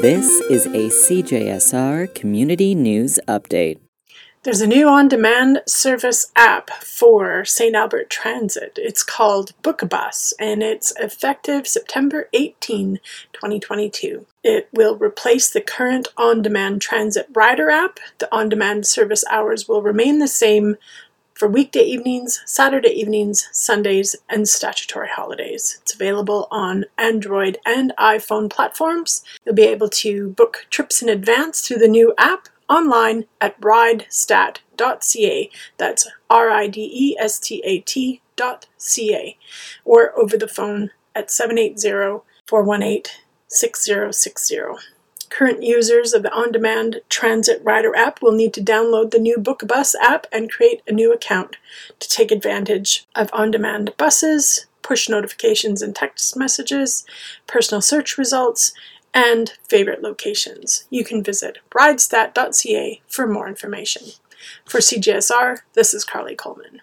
This is a CJSR Community News Update. There's a new on demand service app for St. Albert Transit. It's called BookBus and it's effective September 18, 2022. It will replace the current on demand transit rider app. The on demand service hours will remain the same for weekday evenings, Saturday evenings, Sundays, and statutory holidays. It's available on Android and iPhone platforms. You'll be able to book trips in advance through the new app online at ridestat.ca. That's R I D E S T A T.ca. Or over the phone at 780 418 6060. Current users of the on demand Transit Rider app will need to download the new BookBus app and create a new account to take advantage of on demand buses, push notifications and text messages, personal search results, and favorite locations. You can visit ridestat.ca for more information. For CJSR, this is Carly Coleman.